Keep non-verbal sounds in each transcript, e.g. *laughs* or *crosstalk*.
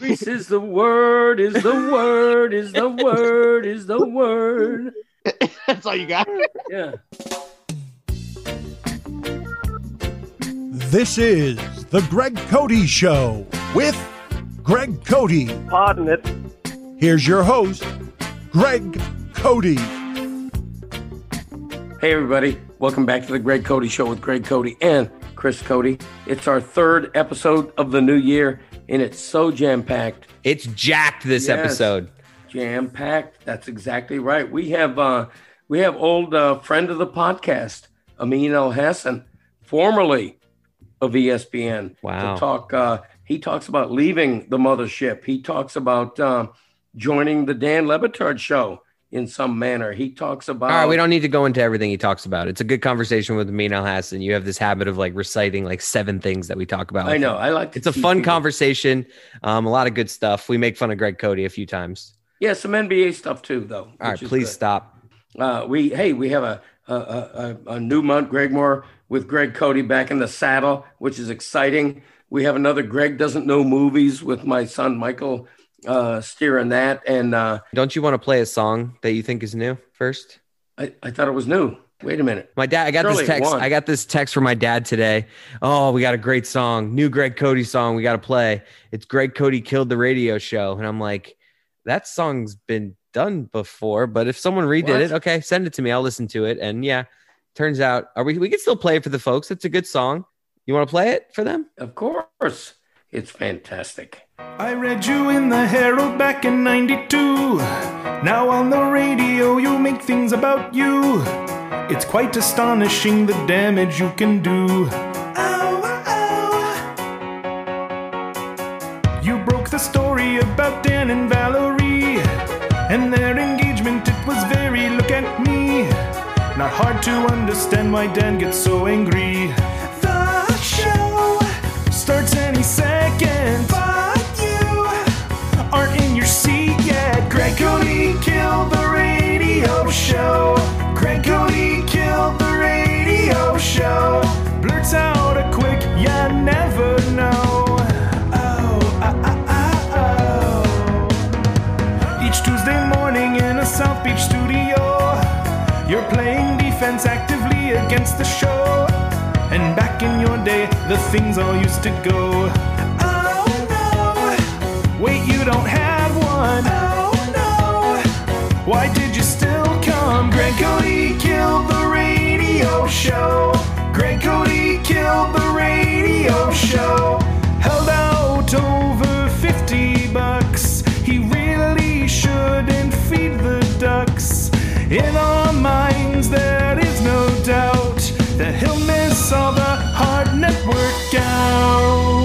Grease is the word, is the word, is the word, is the word. *laughs* That's all you got. Yeah. This is the Greg Cody Show with Greg Cody. Pardon it. Here's your host, Greg Cody. Hey, everybody. Welcome back to the Greg Cody Show with Greg Cody and Chris Cody. It's our third episode of the new year, and it's so jam packed. It's jacked this Yes. episode. Jam packed. That's exactly right. We have uh, we have old uh, friend of the podcast, Amin El Hassan, formerly of ESPN. Wow. To talk. Uh, he talks about leaving the mothership. He talks about um, joining the Dan Le Batard show in some manner. He talks about. All right, we don't need to go into everything he talks about. It's a good conversation with Amin Al Hassan. You have this habit of like reciting like seven things that we talk about. I know. I like. It's a fun people. conversation. Um, a lot of good stuff. We make fun of Greg Cody a few times. Yeah, some NBA stuff too, though. All right, please stop. Uh, we hey, we have a a, a, a new month, Greg Moore with Greg Cody back in the saddle, which is exciting. We have another Greg doesn't know movies with my son Michael uh, steering that, and uh, Don't you want to play a song that you think is new first? I, I thought it was new. Wait a minute. My dad, I got Surely this text. I got this text from my dad today. Oh, we got a great song, new Greg Cody song. We got to play. It's Greg Cody killed the radio show, and I'm like, that song's been done before. But if someone redid What? it, okay, send it to me. I'll listen to it. And yeah, turns out, are we? We can still play it for the folks. It's a good song. You want to play it for them? Of course, it's fantastic. I read you in the Herald back in 92. Now on the radio, you make things about you. It's quite astonishing the damage you can do. Ow, ow. You broke the story about Dan and Valerie and their engagement. It was very look at me. Not hard to understand why Dan gets so angry. The show starts any second. Greg Cody killed the radio show. Greg Cody killed the radio show. Blurts out a quick, you never know. Oh, ah, ah, ah, oh. Each Tuesday morning in a South Beach studio, you're playing defense actively against the show. And back in your day, the things all used to go. Oh no, wait, you don't have one. Oh why did you still come? Greg Cody killed the radio show. Greg Cody killed the radio show. Held out over 50 bucks. He really shouldn't feed the ducks. In our minds, there is no doubt that he'll miss all the hard network workouts.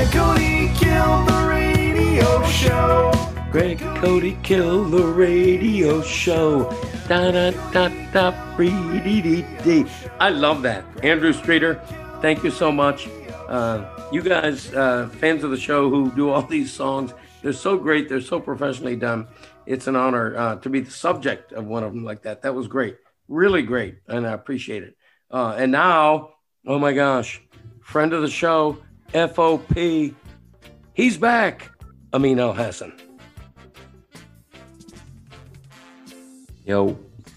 Greg Cody killed the radio show. Greg Cody killed the radio show. Da da da da dee dee dee. I love that. Andrew Streeter, thank you so much. Uh, you guys, uh, fans of the show who do all *laughs* these songs, they're so great. They're so professionally done. It's an honor uh, to be the subject of one of them like that. That was great. Really great. And I appreciate it. Uh, and now, oh my gosh, friend of the show, FOP, he's back. Amin El Hassan. Yo,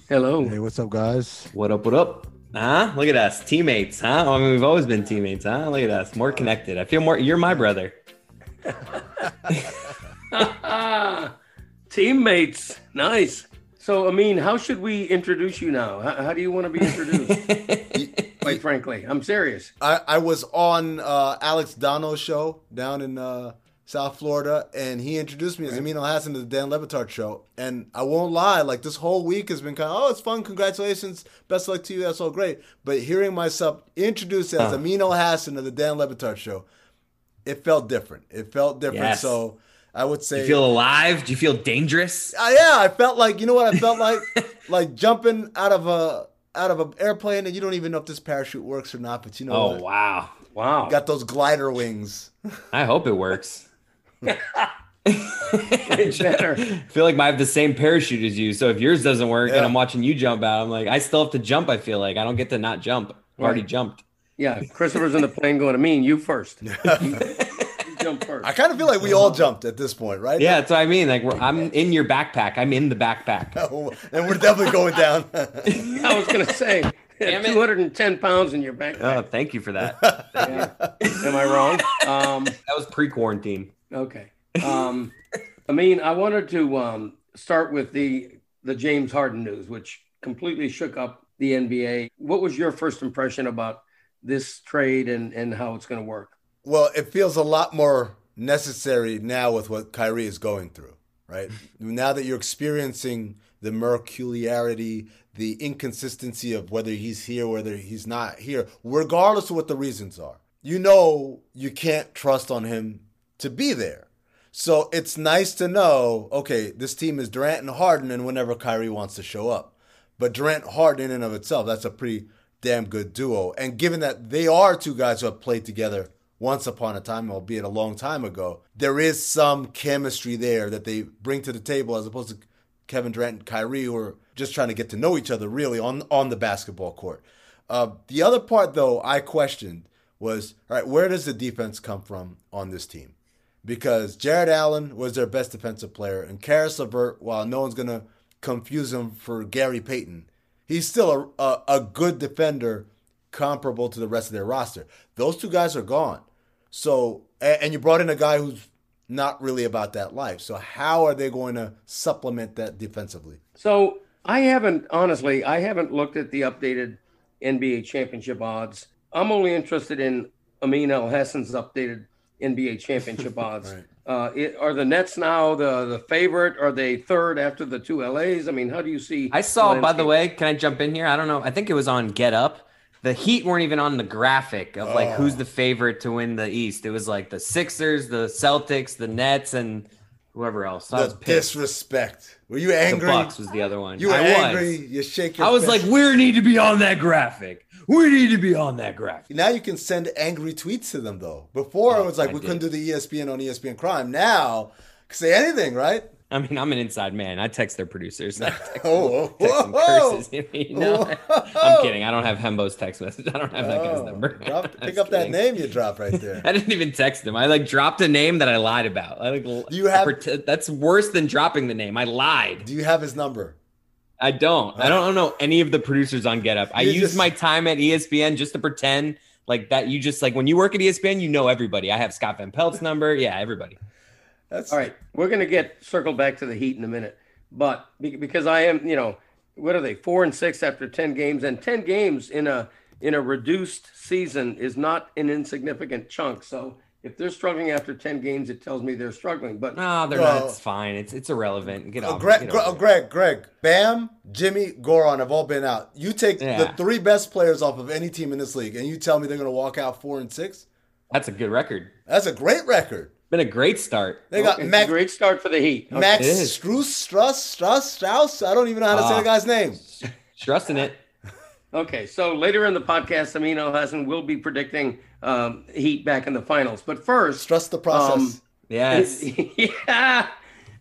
Hello. Hey, what's up, guys? what up? What up? Huh? Look at us, teammates. Huh? I mean, we've always been teammates. Huh? Look at us, more connected. I feel more. You're my brother. *laughs* Teammates. Nice. So, Amin, how should we introduce you now? How, how do you want to be introduced? *laughs* Quite frankly, I'm serious. I, I was on uh, Alex Donno's show down in uh, South Florida, and he introduced me as Amin Al Hassan to the Dan Le Batard show. And I won't lie, like this whole week has been kind of, oh, it's fun, congratulations, best of luck to you, that's all great. But hearing myself introduced as Amin Al Hassan to the Dan Le Batard show, it felt different. It felt different. Yes. So I would say, Do you feel alive? Do you feel dangerous? Uh, yeah, I felt like you know what I felt like, *laughs* like jumping out of a out of an airplane, and you don't even know if this parachute works or not. But you know, Oh what? wow! Wow. got those glider wings. I hope it works. *laughs* *laughs* Better. I feel like I have the same parachute as you. So if yours doesn't work Yeah. and I'm watching you jump out, I'm like, I still have to jump. I feel like I don't get to not jump. I've already jumped. Yeah, Christopher's in the plane going to me and you first. *laughs* You, you jump first. I kind of feel like we all jumped at this point, right? Yeah, that's what I mean. Like we're, I'm in your backpack. I'm in the backpack. *laughs* and we're definitely going down. *laughs* I was going to say, Damn it. 210 pounds in your back. Oh, thank you for that. *laughs* Yeah. Am I wrong? Um, That was pre-quarantine. okay. Um, I mean, I wanted to um, start with the the James Harden news, which completely shook up the NBA. What was your first impression about this trade and, and how it's going to work? Well, it feels a lot more necessary now with what Kyrie is going through, right? Mm-hmm. now that you're experiencing the mercuriality, the inconsistency of whether he's here, whether he's not here, regardless of what the reasons are, you know you can't trust on him to be there. So it's nice to know, okay, this team is Durant and Harden, and whenever Kyrie wants to show up. But Durant Harden in and of itself, that's a pretty damn good duo. And given that they are two guys who have played together once upon a time, albeit a long time ago, there is some chemistry there that they bring to the table as opposed to Kevin Durant and Kyrie who are just trying to get to know each other really on on the basketball court. Uh, the other part though I questioned was all right, where does the defense come from on this team? Because Jarrett Allen was their best defensive player, and Caris LeVert, while no one's gonna confuse him for Gary Payton, he's still a, a, a good defender comparable to the rest of their roster. Those two guys are gone. So, a- and you brought in a guy who's not really about that life. So, how are they going to supplement that defensively? So I haven't honestly, I haven't looked at the updated NBA championship odds. I'm only interested in Amin Al Hassan's updated NBA championship *laughs* odds. Right. Uh, it, are the Nets now the the favorite? Are they third after the two LAs? I mean, how do you see? I saw, by the way, can I jump in here? I don't know. I think it was on Get Up. The Heat weren't even on the graphic of like Oh. who's the favorite to win the East. It was like the Sixers, the Celtics, the Nets, and whoever else. I was The disrespect. Were you angry? The? Bucks was the other one. You were I angry. was. You shake your I was fist. like, we need to be on that graphic. We need to be on that graphic. Now you can send angry tweets to them though. Before it oh, was like I we did. couldn't do the ESPN on ESPN Crime. Now say anything, right? I mean, I'm an inside man. I text their producers. I text, *laughs* Oh, text them curses. *laughs* You know? I'm kidding. I don't have Hembo's text message. I don't have that guy's Oh, number. *laughs* drop, pick up that name you dropped right there. I didn't even text him. I like dropped a name that I lied about. I like you have- pret- that's worse than dropping the name. I lied. Do you have his number? I don't. I don't know any of the producers on Get Up. I You use just- my time at ESPN just to pretend like that. You just like when you work at ESPN, you know everybody. I have Scott Van Pelt's number. Yeah, everybody. That's All right, we're going to get circled back to the Heat in a minute, but because I am, you know, what are they? Four and six after ten games, and ten games in a in a reduced season is not an insignificant chunk. So if they're struggling after ten games, it tells me they're struggling. But No, they're Well- not. It's fine. It's it's irrelevant. Get Oh, off. Greg, get Greg, oh, it. Greg, Greg, Bam, Jimmy, Goran have all been out. You take the three best players off of any team in this league, and you tell me they're going to walk out four and six? That's a good record. That's a great record. Been a great start. They got it's Max, a great start for the Heat. Okay. Max It is. Struess, Struss, Struss, Strauss. I don't even know how to say Ah. the guy's name. Trusting it. *laughs* Okay, so later in the podcast, Amino Al Hassan will be predicting um, Heat back in the finals. But first, Trust the process. Um, Yes. *laughs* yeah,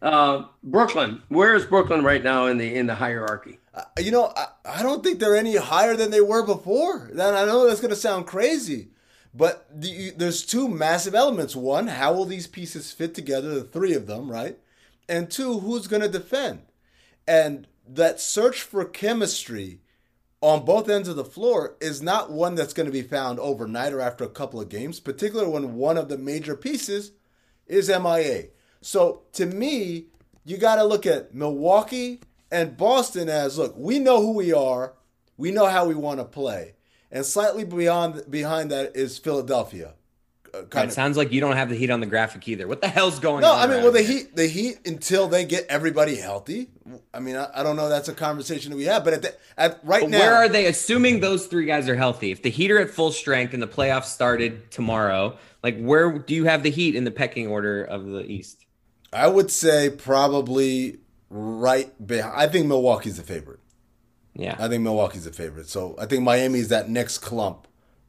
uh, Brooklyn. Where is Brooklyn right now in the in the hierarchy? Uh, you know, I, I don't think they're any higher than they were before. Then I know that's going to sound crazy, but the, there's two massive elements. One, how will these pieces fit together? The three of them, right? And two, who's going to defend? And that search for chemistry on both ends of the floor is not one that's going to be found overnight or after a couple of games, particularly when one of the major pieces is MIA. So to me, you got to look at Milwaukee and Boston as look, we know who we are, we know how we want to play. And slightly beyond behind that is Philadelphia. Uh, It of- sounds like you don't have the heat on the graphic either. What the hell's going no, on? I mean, well, the here? Heat, the Heat, until they get everybody healthy. I mean, I, I don't know. That's a conversation that we have, but at, the, at right But now, where are they? Assuming those three guys are healthy, if the Heat are at full strength and the playoffs started tomorrow, like where do you have the Heat in the pecking order of the East? I would say probably right behind. I think Milwaukee's the favorite. Yeah, I think Milwaukee's the favorite. So I think Miami's that next clump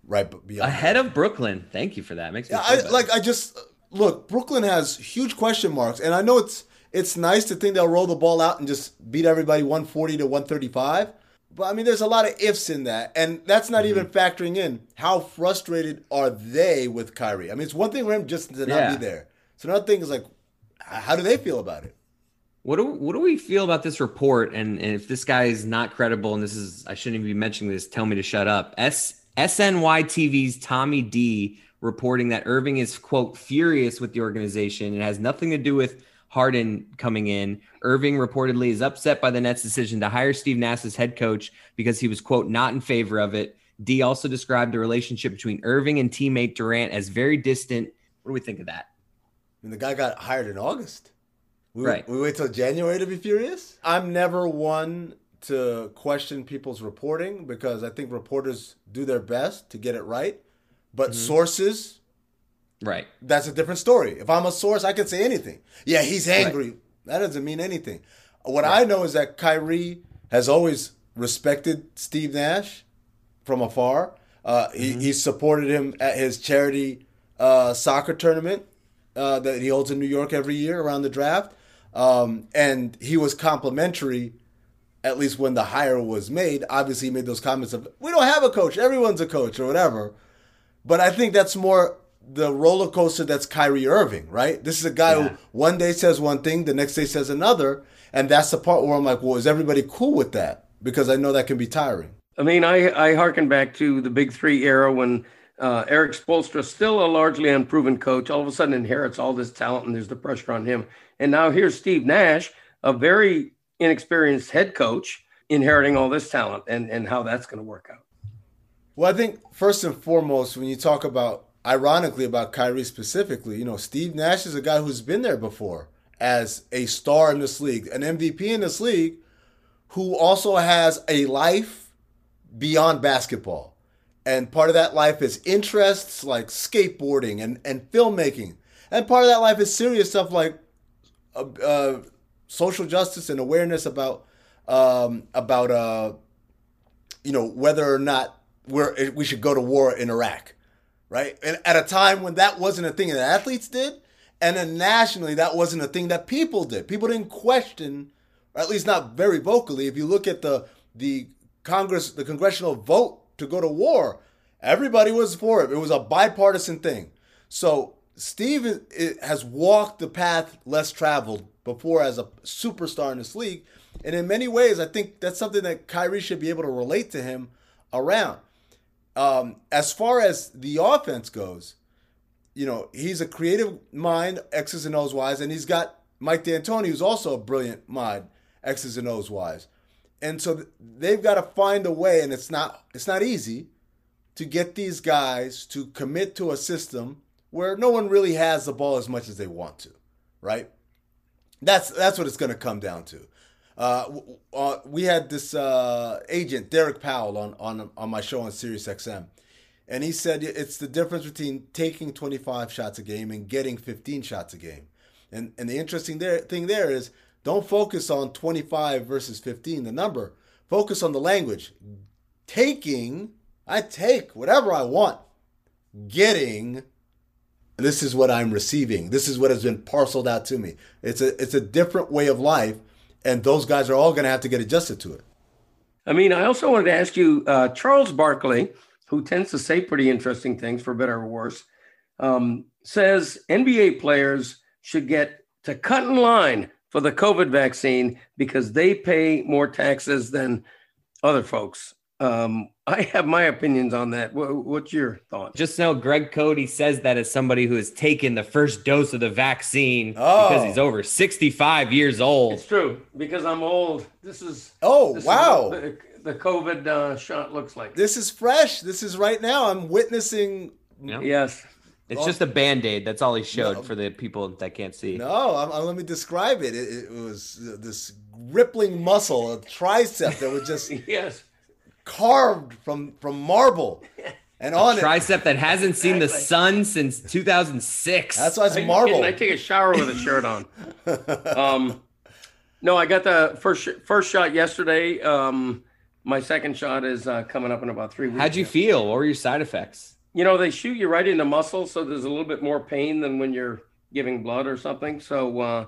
right beyond. ahead of Brooklyn. Thank you for that. Makes me Yeah, I, like I just look, Brooklyn has huge question marks, and I know it's it's nice to think they'll roll the ball out and just beat everybody 140 to 135. But I mean, there's a lot of ifs in that, and that's not mm-hmm. even factoring in how frustrated are they with Kyrie. I mean, it's one thing for him just to not Yeah. be there. So another thing is like, how do they feel about it? What do what do we feel about this report? And, and if this guy is not credible, and this is I shouldn't even be mentioning this, tell me to shut up. S SNY TV's Tommy D reporting that Irving is quote furious with the organization. It has nothing to do with Harden coming in. Irving reportedly is upset by the Nets' decision to hire Steve Nash as head coach because he was quote not in favor of it. D also described the relationship between Irving and teammate Durant as very distant. What do we think of that? I mean, the guy got hired in August. We, Right. We wait till January to be furious. I'm never one to question people's reporting because I think reporters do their best to get it right. But Mm-hmm. sources, Right. that's a different story. If I'm a source, I can say anything. Yeah, he's angry. That doesn't mean anything. What I know is that Kyrie has always respected Steve Nash from afar. Uh, he, he supported him at his charity uh, soccer tournament uh, that he holds in New York every year around the draft. Um, and he was complimentary, at least when the hire was made. Obviously, he made those comments of, we don't have a coach, everyone's a coach, or whatever. But I think that's more the roller coaster that's Kyrie Irving, right? This is a guy Yeah. who one day says one thing, the next day says another. And that's the part where I'm like, well, is everybody cool with that? Because I know that can be tiring. I mean, I, I hearken back to the Big Three era when uh, Erik Spoelstra, still a largely unproven coach, all of a sudden inherits all this talent and there's the pressure on him. And now here's Steve Nash, a very inexperienced head coach, inheriting all this talent and, and how that's going to work out. Well, I think first and foremost, when you talk about, ironically, about Kyrie specifically, you know, Steve Nash is a guy who's been there before as a star in this league, an MVP in this league, who also has a life beyond basketball. And part of that life is interests like skateboarding and, and filmmaking. And part of that life is serious stuff like uh, social justice and awareness about um, about uh, you know whether or not we're we should go to war in Iraq, right? And at a time when that wasn't a thing that athletes did, and then nationally that wasn't a thing that people did. People didn't question, or at least not very vocally. If you look at the the Congress, the congressional vote to go to war, everybody was for it. It was a bipartisan thing. So Steve is- has walked the path less traveled before as a superstar in this league. And in many ways, I think that's something that Kyrie should be able to relate to him around. Um, as far as the offense goes, you know, he's a creative mind, X's and O's wise, and he's got Mike D'Antoni, who's also a brilliant mind, X's and O's wise. And so they've got to find a way, and it's not it's not easy to get these guys to commit to a system where no one really has the ball as much as they want to, right? That's that's what it's going to come down to. Uh, uh, we had this uh, agent Derek Powell on on on my show on Sirius XM, and he said it's the difference between taking 25 shots a game and getting 15 shots a game. And and the interesting there, thing there is don't focus on 25 versus 15, the number. Focus on the language. Taking, I take whatever I want. Getting, this is what I'm receiving. This is what has been parceled out to me. It's a it's a different way of life, and those guys are all going to have to get adjusted to it. I mean, I also wanted to ask you, uh, Charles Barkley, who tends to say pretty interesting things for better or worse, um, says NBA players should get to cut in line for the COVID vaccine because they pay more taxes than other folks. Um, I have my opinions on that. Wha what's your thought? Just know Greg Cody says that as somebody who has taken the first dose of the vaccine Oh. because he's over 65 years old. It's true because I'm old. This is Oh, this wow. what the, the COVID uh, shot looks like. This is fresh. This is right now. I'm witnessing. Yeah. yes. It's just a band aid. That's all he showed No. for the people that can't see. No, I'm, I'm- let me describe it. It, it was this rippling muscle, a tricep that was just *laughs* Yes. Carved from from marble, and on it. Tricep that hasn't seen the sun since 2006. That's why it's Are marble. I take a shower with a shirt on. *laughs* um, no, I got the first sh- first shot yesterday. Um, my second shot is uh, coming up in about three weeks. How'd you feel? What were your side effects? you know, they shoot you right in the muscle, so there's a little bit more pain than when you're giving blood or something. So uh,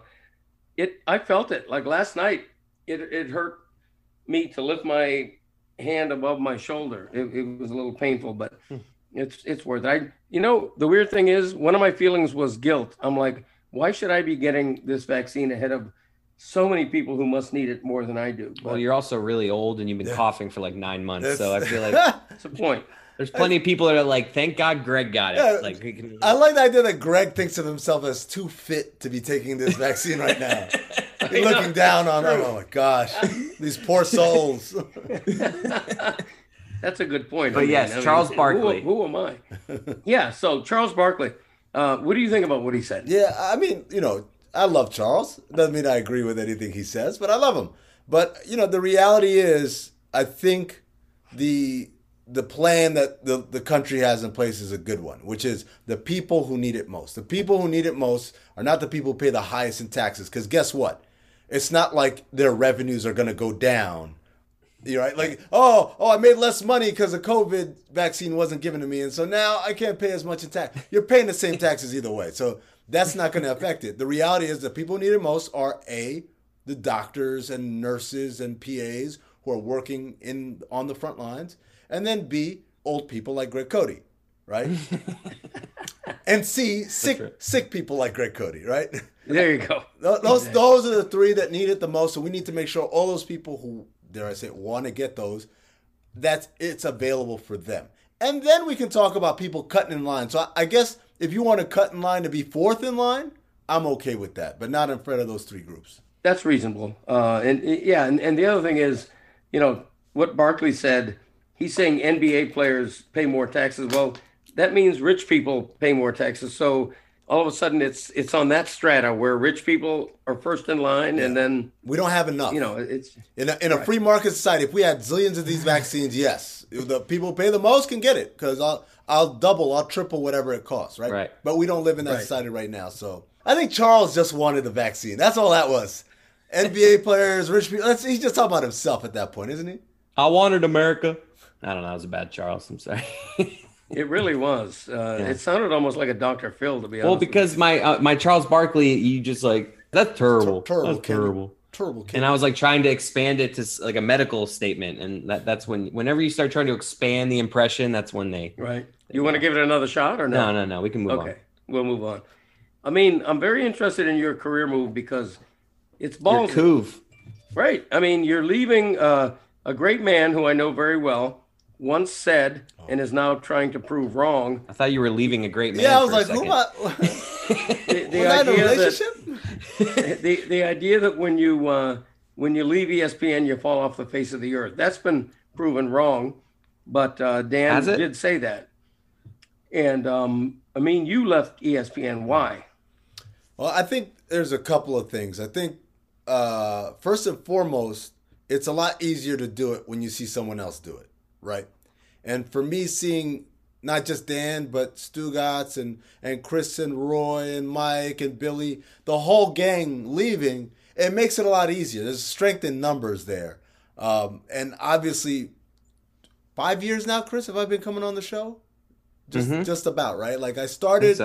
it, I felt it. Like last night, it it hurt me to lift my hand above my shoulder. It, it was a little painful, but hmm. it's it's worth it. I, you know, the weird thing is, one of my feelings was guilt. I'm like, why should I be getting this vaccine ahead of so many people who must need it more than I do? But Well, you're also really old and you've been coughing for like nine months. So I feel like that's a point. *laughs* there's plenty of people that are like, thank God Greg got it. Yeah, like, we can, I like the idea that Greg thinks of himself as too fit to be taking this vaccine right now. *laughs* He's know, looking down on, true. oh my gosh, these poor souls. *laughs* That's a good point. But yes, Charles who- Barkley. Who, am I? yeah. So Charles Barkley. Uh, what do you think about what he said? Yeah, I mean, you know, I love Charles. Doesn't mean I agree with anything he says, but I love him. But you know, the reality is, I think the the plan that the, the country has in place is a good one, which is the people who need it most. The people who need it most are not the people who pay the highest in taxes. Because guess what? It's not like their revenues are going to go down. You're right. Like, oh, oh, I made less money because the COVID vaccine wasn't given to me, and so now I can't pay as much in tax. You're paying the same taxes either way, so that's not going to affect it. The reality is, the people who need it most are a the doctors and nurses and PAs who are working in on the front lines, and then b old people like Greg Cody, right? *laughs* and c sick sick people like Greg Cody, right? There you go. Those those are the three that need it the most. So we need to make sure all those people who dare I say want to get those, that it's available for them. And then we can talk about people cutting in line. So I, I guess if you want to cut in line to be fourth in line, I'm okay with that, but not in front of those three groups. That's reasonable. Uh, and yeah, and, and the other thing is, you know, what Barkley said. He's saying NBA players pay more taxes. Well, that means rich people pay more taxes. So all of a sudden, it's it's on that strata where rich people are first in line, and then We don't have enough. you know it's In a, in a free market society, if we had zillions of these *laughs* vaccines, yes, the people who pay the most can get it because I'll I'll double, I'll triple whatever it costs, right? Right. But we don't live in that Right. society right now, so I think Charles just wanted the vaccine. That's all that was. NBA *laughs* players, rich people. That's, he's just talking about himself at that point, isn't he? I wanted America. I don't know. That was a bad Charles. I'm sorry. *laughs* it really was. Uh, It sounded almost like a Dr. Phil, to be honest. well, because my uh, my Charles Barkley, you just like that's terrible. Terrible, That's terrible. Terrible kid. And I was like trying to expand it to like a medical statement, and that that's when whenever you start trying to expand the impression, that's when they. right? You want to give it another shot or No, no, no. No. We can move Okay, on. we'll move on. I mean, I'm very interested in your career move because it's Your ballsy. couve. Right. I mean, you're leaving uh, a great man who I know very well, once said and is now trying to prove wrong. I thought you were leaving a great man. yeah, I was like, who am I? *laughs* The, the was I in a relationship? that *laughs* the the idea that when you uh, when you leave ESPN, you fall off the face of the earth. That's been proven wrong. But uh, Dan did say that. And um, I mean, you left ESPN. Why? Well, I think there's a couple of things. I think uh, first and foremost, it's a lot easier to do it when you see someone else do it, right? And for me, seeing not just Dan, but Stugotz and and Chris and Roy and Mike and Billy, the whole gang leaving, it makes it a lot easier. There's strength in numbers there, um, and obviously, five years now, Chris, have I been coming on the show? Just just about right. Like I started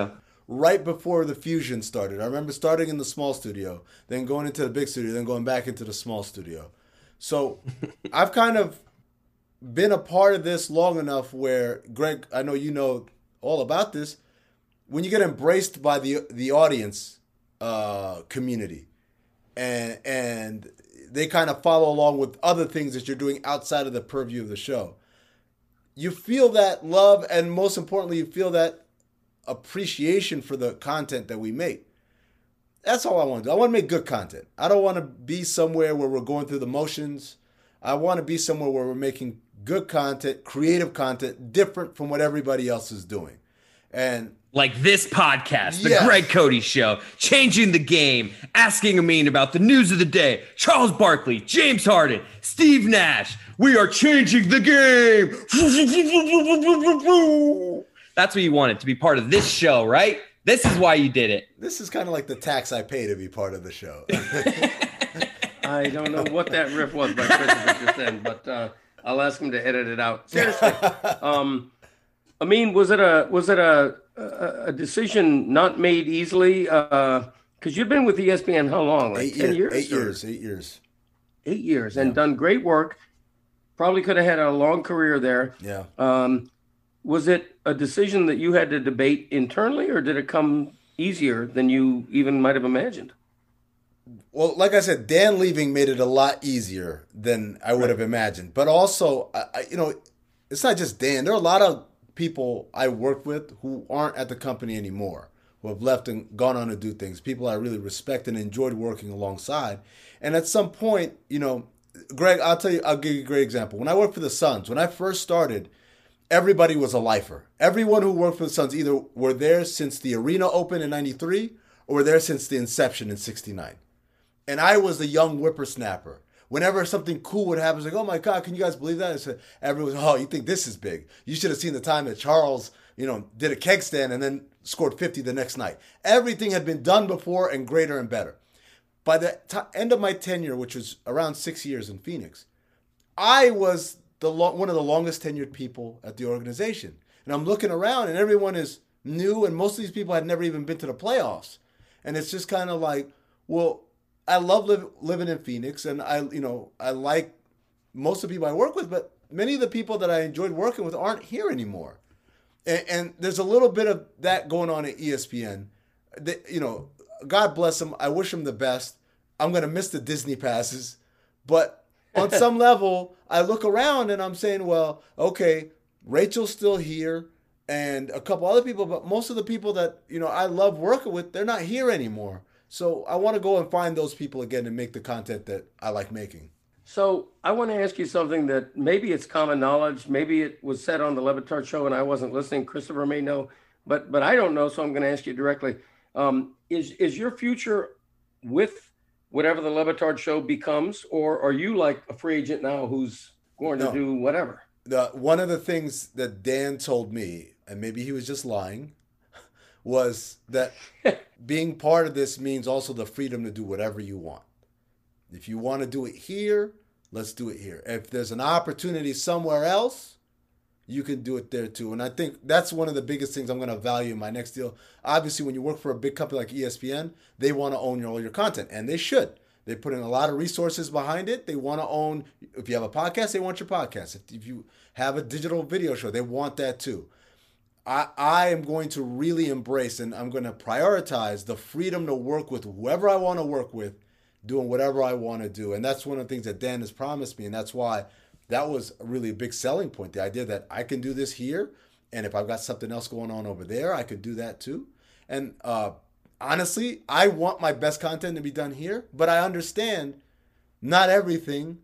right before the fusion started. I remember starting in the small studio, then going into the big studio, then going back into the small studio. So *laughs* I've kind of been a part of this long enough where Greg, I know you know all about this. When you get embraced by the the audience uh, community, and and they kind of follow along with other things that you're doing outside of the purview of the show, you feel that love, and most importantly, you feel that appreciation for the content that we make. That's all I want to do. I want to make good content. I don't want to be somewhere where we're going through the motions. I want to be somewhere where we're making good content, creative content, different from what everybody else is doing. And Like this podcast, the Yes. Greg Cody Show, changing the game, asking Amin about the news of the day. Charles Barkley, James Harden, Steve Nash. We are changing the game. That's what you wanted to be part of this show, right? This is why you did it. this is kind of like the tax I pay to be part of the show. *laughs* I don't know what that riff was by Christopher just then, but uh, I'll ask him to edit it out. *laughs* Seriously. Um, I mean, was it a was it a a, a decision not made easily? Because you've been with ESPN how long? Like eight ten years, years. eight or- years, eight years. Eight years, and done great work. Probably could have had a long career there. Yeah. Um, was it a decision that you had to debate internally, or did it come easier than you even might have imagined? Well, like I said, Dan leaving made it a lot easier than I would have imagined. But also, I, I, you know, it's not just Dan. There are a lot of people I work with who aren't at the company anymore, who have left and gone on to do things. People I really respect and enjoyed working alongside. And at some point, you know, Greg, I'll tell you, I'll give you a great example. When I worked for the Suns, when I first started, everybody was a lifer. Everyone who worked for the Suns either were there since the arena opened in 93 or were there since the inception in 69 and I was the young whippersnapper. Whenever something cool would happen, it's like, oh my God, can you guys believe that? Said, everyone was, oh, you think this is big? You should have seen the time that Charles, you know, did a keg stand and then scored 50 the next night. Everything had been done before and greater and better. By the t- end of my tenure, which was around six years in Phoenix, I was the lo- one of the longest tenured people at the organization. And I'm looking around and everyone is new and most of these people had never even been to the playoffs. And it's just kind of like, well, I love live, living in Phoenix and I, you know, I like most of the people I work with, but many of the people that I enjoyed working with aren't here anymore. And, and there's a little bit of that going on at ESPN. They, you know, God bless them. I wish them the best. I'm going to miss the Disney passes, but on *laughs* some level, I look around and I'm saying, well, okay, Rachel's still here and a couple other people, but most of the people that, you know, I love working with, they're not here anymore. So I want to go and find those people again and make the content that I like making. So I want to ask you something that maybe it's common knowledge, maybe it was said on the Le Batard show and I wasn't listening. Christopher may know, but but I don't know, so I'm going to ask you directly. Um, is is your future with whatever the Le Batard show becomes, or are you like a free agent now who's going to do whatever? the one of the things that Dan told me, and maybe he was just lying, was that *laughs* being part of this means also the freedom to do whatever you want. If you want to do it here, let's do it here. If there's an opportunity somewhere else, you can do it there too. And I think that's one of the biggest things I'm going to value in my next deal. Obviously, when you work for a big company like ESPN, they want to own your, all your content, and they should. They put in a lot of resources behind it. They want to own. If you have a podcast, they want your podcast. If, if you have a digital video show, they want that too. I, I am going to really embrace and I'm going to prioritize the freedom to work with whoever I want to work with, doing whatever I want to do. And that's one of the things that Dan has promised me. And that's why that was really a big selling point. The idea that I can do this here. And if I've got something else going on over there, I could do that too. And uh, honestly, I want my best content to be done here, but I understand not everything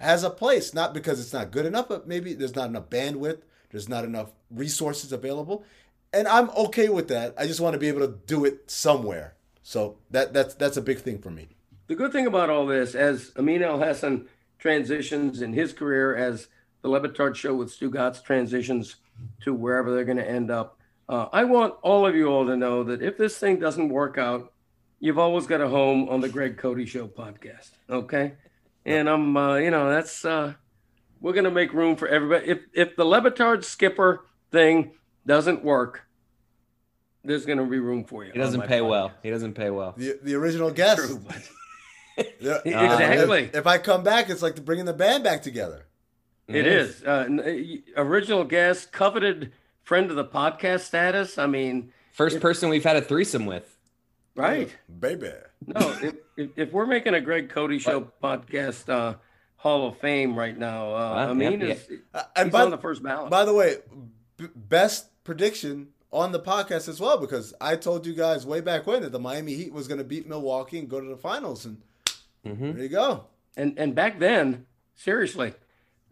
has a place. Not because it's not good enough, but maybe there's not enough bandwidth, there's not enough resources available. And I'm okay with that. I just want to be able to do it somewhere. So that that's that's a big thing for me. The good thing about all this, as Amin Al Hassan transitions in his career, as the Le Batard show with Stugotz transitions to wherever they're going to end up, uh, I want all of you all to know that if this thing doesn't work out, you've always got a home on the Greg Cody Show podcast. Okay. And I'm, uh, you know, that's, uh, we're going to make room for everybody. If, if the Le Batard skipper thing doesn't work, there's going to be room for you. He doesn't pay podcast. well. He doesn't pay well. The the original guest. True, but- *laughs* Yeah, *laughs* Exactly. If, if I come back, it's like bringing the band back together. It is. Uh, n- uh, original guest, coveted friend of the podcast status. I mean, First person we've had a threesome with. right. baby. No, if, if, if we're making a Greg Cody Show podcast uh, Hall of Fame right now, uh, Wow, I mean, yeah, is, Uh, and he's by, on the first ballot. by the way, b- best prediction on the podcast as well because I told you guys way back when that the Miami Heat was going to beat Milwaukee and go to the finals, and Mm-hmm. there you go. and and back then, seriously,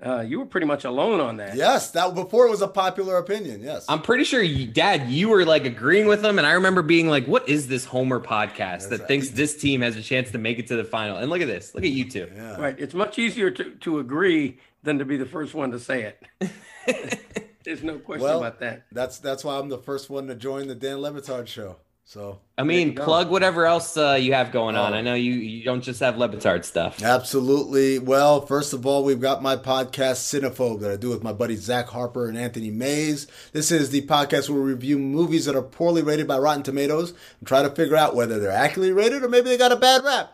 uh, you were pretty much alone on that. Yes, that before it was a popular opinion. Yes, I'm pretty sure, you, Dad, you were like agreeing with them, and I remember being like, "What is this Homer podcast that right. thinks this team has a chance to make it to the final?" And look at this. Look at you two. yeah. Right. It's much easier to, to agree than to be the first one to say it. *laughs* There's no question Well, about that. That's that's why I'm the first one to join the Dan Le Batard show. So I mean, plug whatever else uh, you have going on. Oh. I know you you don't just have Le Batard stuff. Absolutely. Well, first of all, we've got my podcast, Cinephobe, that I do with my buddies Zach Harper and Anthony Mays. This is the podcast where we review movies that are poorly rated by Rotten Tomatoes and try to figure out whether they're accurately rated or maybe they got a bad rap.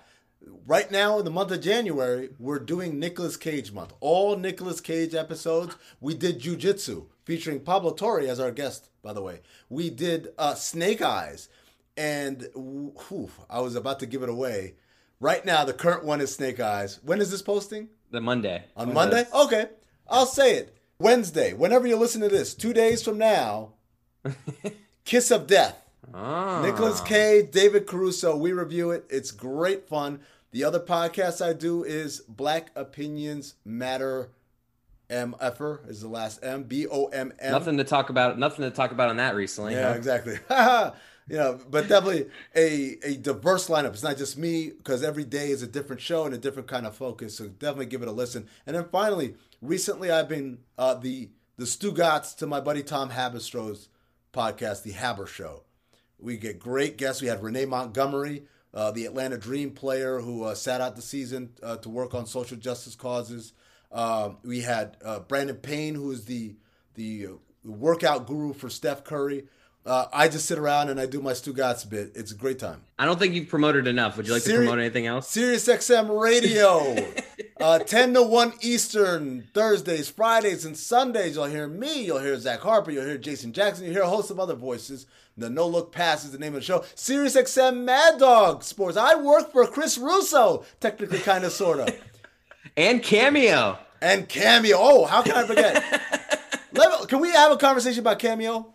Right now, in the month of January, we're doing Nicolas Cage month. All Nicolas Cage episodes. We did Jiu Jitsu, featuring Pablo Torre as our guest, by the way. We did uh, Snake Eyes, and whew, I was about to give it away. Right now, the current one is Snake Eyes. When is this posting? The Monday On Monday? Okay. I'll say it. Wednesday, whenever you listen to this, two days from now, *laughs* Kiss of Death. Ah. Nicholas K, David Caruso. We review it. It's great fun. The other podcast I do is Black Opinions Matter. M Effer is the last M. B O M M. Nothing to talk about. Nothing to talk about on that recently. Yeah, huh? exactly. *laughs* you know, but definitely a a diverse lineup. It's not just me because every day is a different show and a different kind of focus. So definitely give it a listen. And then finally, recently I've been uh, the the Stugotz to my buddy Tom Haberstroh's podcast, The Haber Show. We get great guests. We had Renee Montgomery, uh, the Atlanta Dream player who uh, sat out the season uh, to work on social justice causes. Um, we had uh, Brandon Payne, who is the the uh, workout guru for Steph Curry. Uh, I just sit around and I do my Stugotz bit. It's a great time. I don't think you've promoted enough. Would you like Seri- to promote anything else? Sirius XM Radio, *laughs* uh, 10 to 1 Eastern, Thursdays, Fridays, and Sundays. You'll hear me, you'll hear Zach Harper, you'll hear Jason Jackson, you'll hear a host of other voices. The No Look Pass is the name of the show. Sirius XM Mad Dog Sports. I work for Chris Russo, technically, kind of, sort of. *laughs* And cameo. And Cameo. Oh, how can I forget? *laughs* Let- can we have a conversation about Cameo?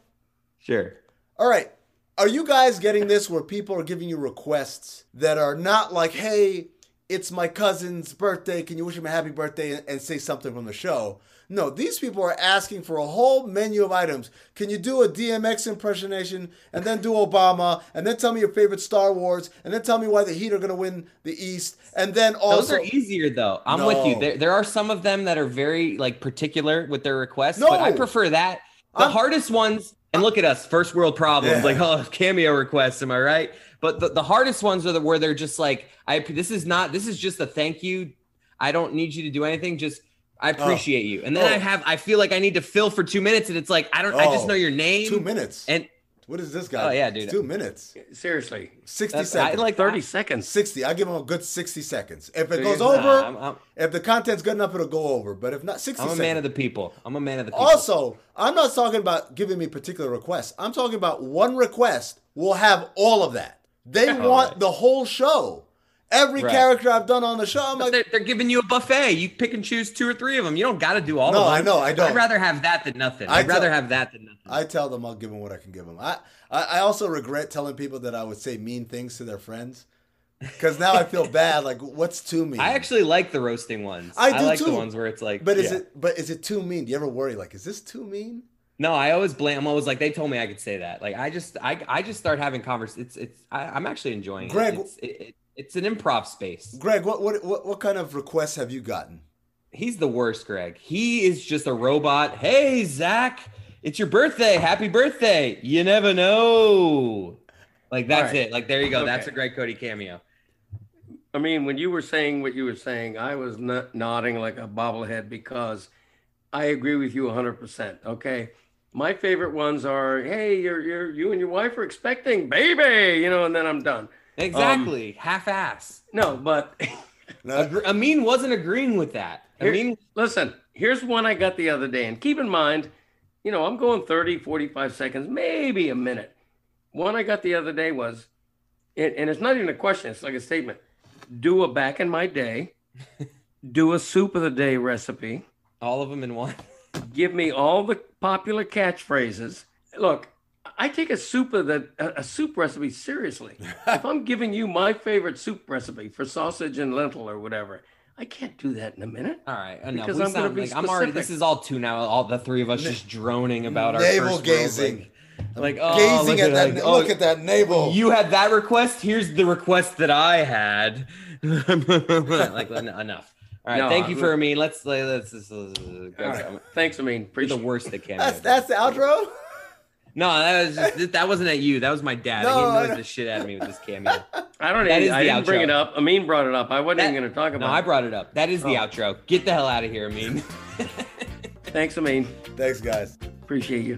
Sure. All right. Are you guys getting this where people are giving you requests that are not like, hey, it's my cousin's birthday. Can you wish him a happy birthday and, say something from the show? No, these people are asking for a whole menu of items. Can you do a DMX impersonation and then do Obama and then tell me your favorite Star Wars and then tell me why the Heat are going to win the East and then also Those are easier though. I'm with you. There, there are some of them that are very like particular with their requests, No. but I prefer that. The I'm- hardest ones, and look at us, first world problems, Yeah. like oh cameo requests. Am I right? But the, the hardest ones are the where they're just like, I this is not this is just a thank you. I don't need you to do anything. Just I oh. appreciate you. And then Oh. I have I feel like I need to fill for two minutes, and it's like I don't I just Oh. know your name. two minutes. And what is this guy? Oh, yeah, dude. It's two minutes. Seriously, 60 that's, I like 30 seconds. 60. I give him a good 60 seconds. If it There goes you over, Nah, I'm- I'm- if the content's good enough, it'll go over. But if not, 60 I'm a seconds. man of the people. I'm a man of the people. Also, I'm not talking about giving me particular requests. I'm talking about one request will have all of that. They want right. the whole show. Every Right. character I've done on the show, I'm like, they're, they're giving you a buffet. You pick and choose two or three of them. You don't got to do all No, of them. I know, I don't. I'd rather have that than nothing. I I'd rather tell- have that than nothing. I tell them I'll give them what I can give them. I, I, I also regret telling people that I would say mean things to their friends. Because now I feel bad. Like, what's too mean? I actually like the roasting ones. I do like too. the ones where it's like. But is yeah. it? But is it too mean? Do you ever worry? Like, is this too mean? No, I always blame. I'm always like, they told me I could say that. Like, I just, I, I just start having conversations. It's, it's. I, I'm actually enjoying Greg- it. It's, it, it. It's an improv space. Greg, what, what what what kind of requests have you gotten? He's the worst, Greg. He is just a robot. Hey, Zach, it's your birthday. Happy birthday. You never know. Like that's All right. it. Like there you go. That's a Okay. Greg Cody cameo. I mean, when you were saying what you were saying, I was n- nodding like a bobblehead because I agree with you 100%. Okay. My favorite ones are, hey, you're, you're, you and your wife are expecting baby, you know, and then I'm done. Um, exactly. Half ass. No, but *laughs* No? Amin wasn't agreeing with that. Here- Amin, listen, here's one I got the other day. And keep in mind, you know, I'm going 30, 45 seconds, maybe a minute. One I got the other day was, and, and it's not even a question, it's like a statement. Do a back in my day, *laughs* do a soup of the day recipe, all of them in one. give me all the popular catchphrases. Look, I take a soup of the a, a soup recipe seriously. if I'm giving you my favorite soup recipe for sausage and lentil or whatever, I can't do that in a minute. All right, enough. Because We I'm gonna sound be like I'm already. This is all two now. All the three of us just droning about our Navel first gazing. like, like oh, Gazing look at that. like, look oh, at that navel. You had that request. Here's the request that I had. like en- enough. All right, No, thank you for Amin. Let's let's, let's, let's, let's go. All right. Thanks, I mean, You're the worst that can. that's that's the outro. No, that was just, that wasn't at you. That was my dad. No, he I annoys the shit out of me with this cameo. I don't That even, I the didn't bring it up. Amin brought it up. I wasn't That- even going to talk about it. No, I brought it up. That is the Oh. outro. Get the hell out of here, I mean. *laughs* Thanks, Amin. Thanks, guys. Appreciate you.